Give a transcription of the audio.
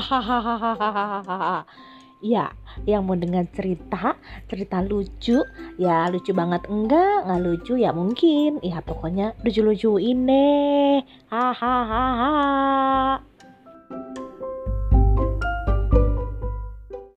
hahaha. Ya, yang mau dengar cerita, cerita lucu, ya lucu banget enggak, nggak lucu ya mungkin, ya pokoknya lucu-lucu ini Hahaha.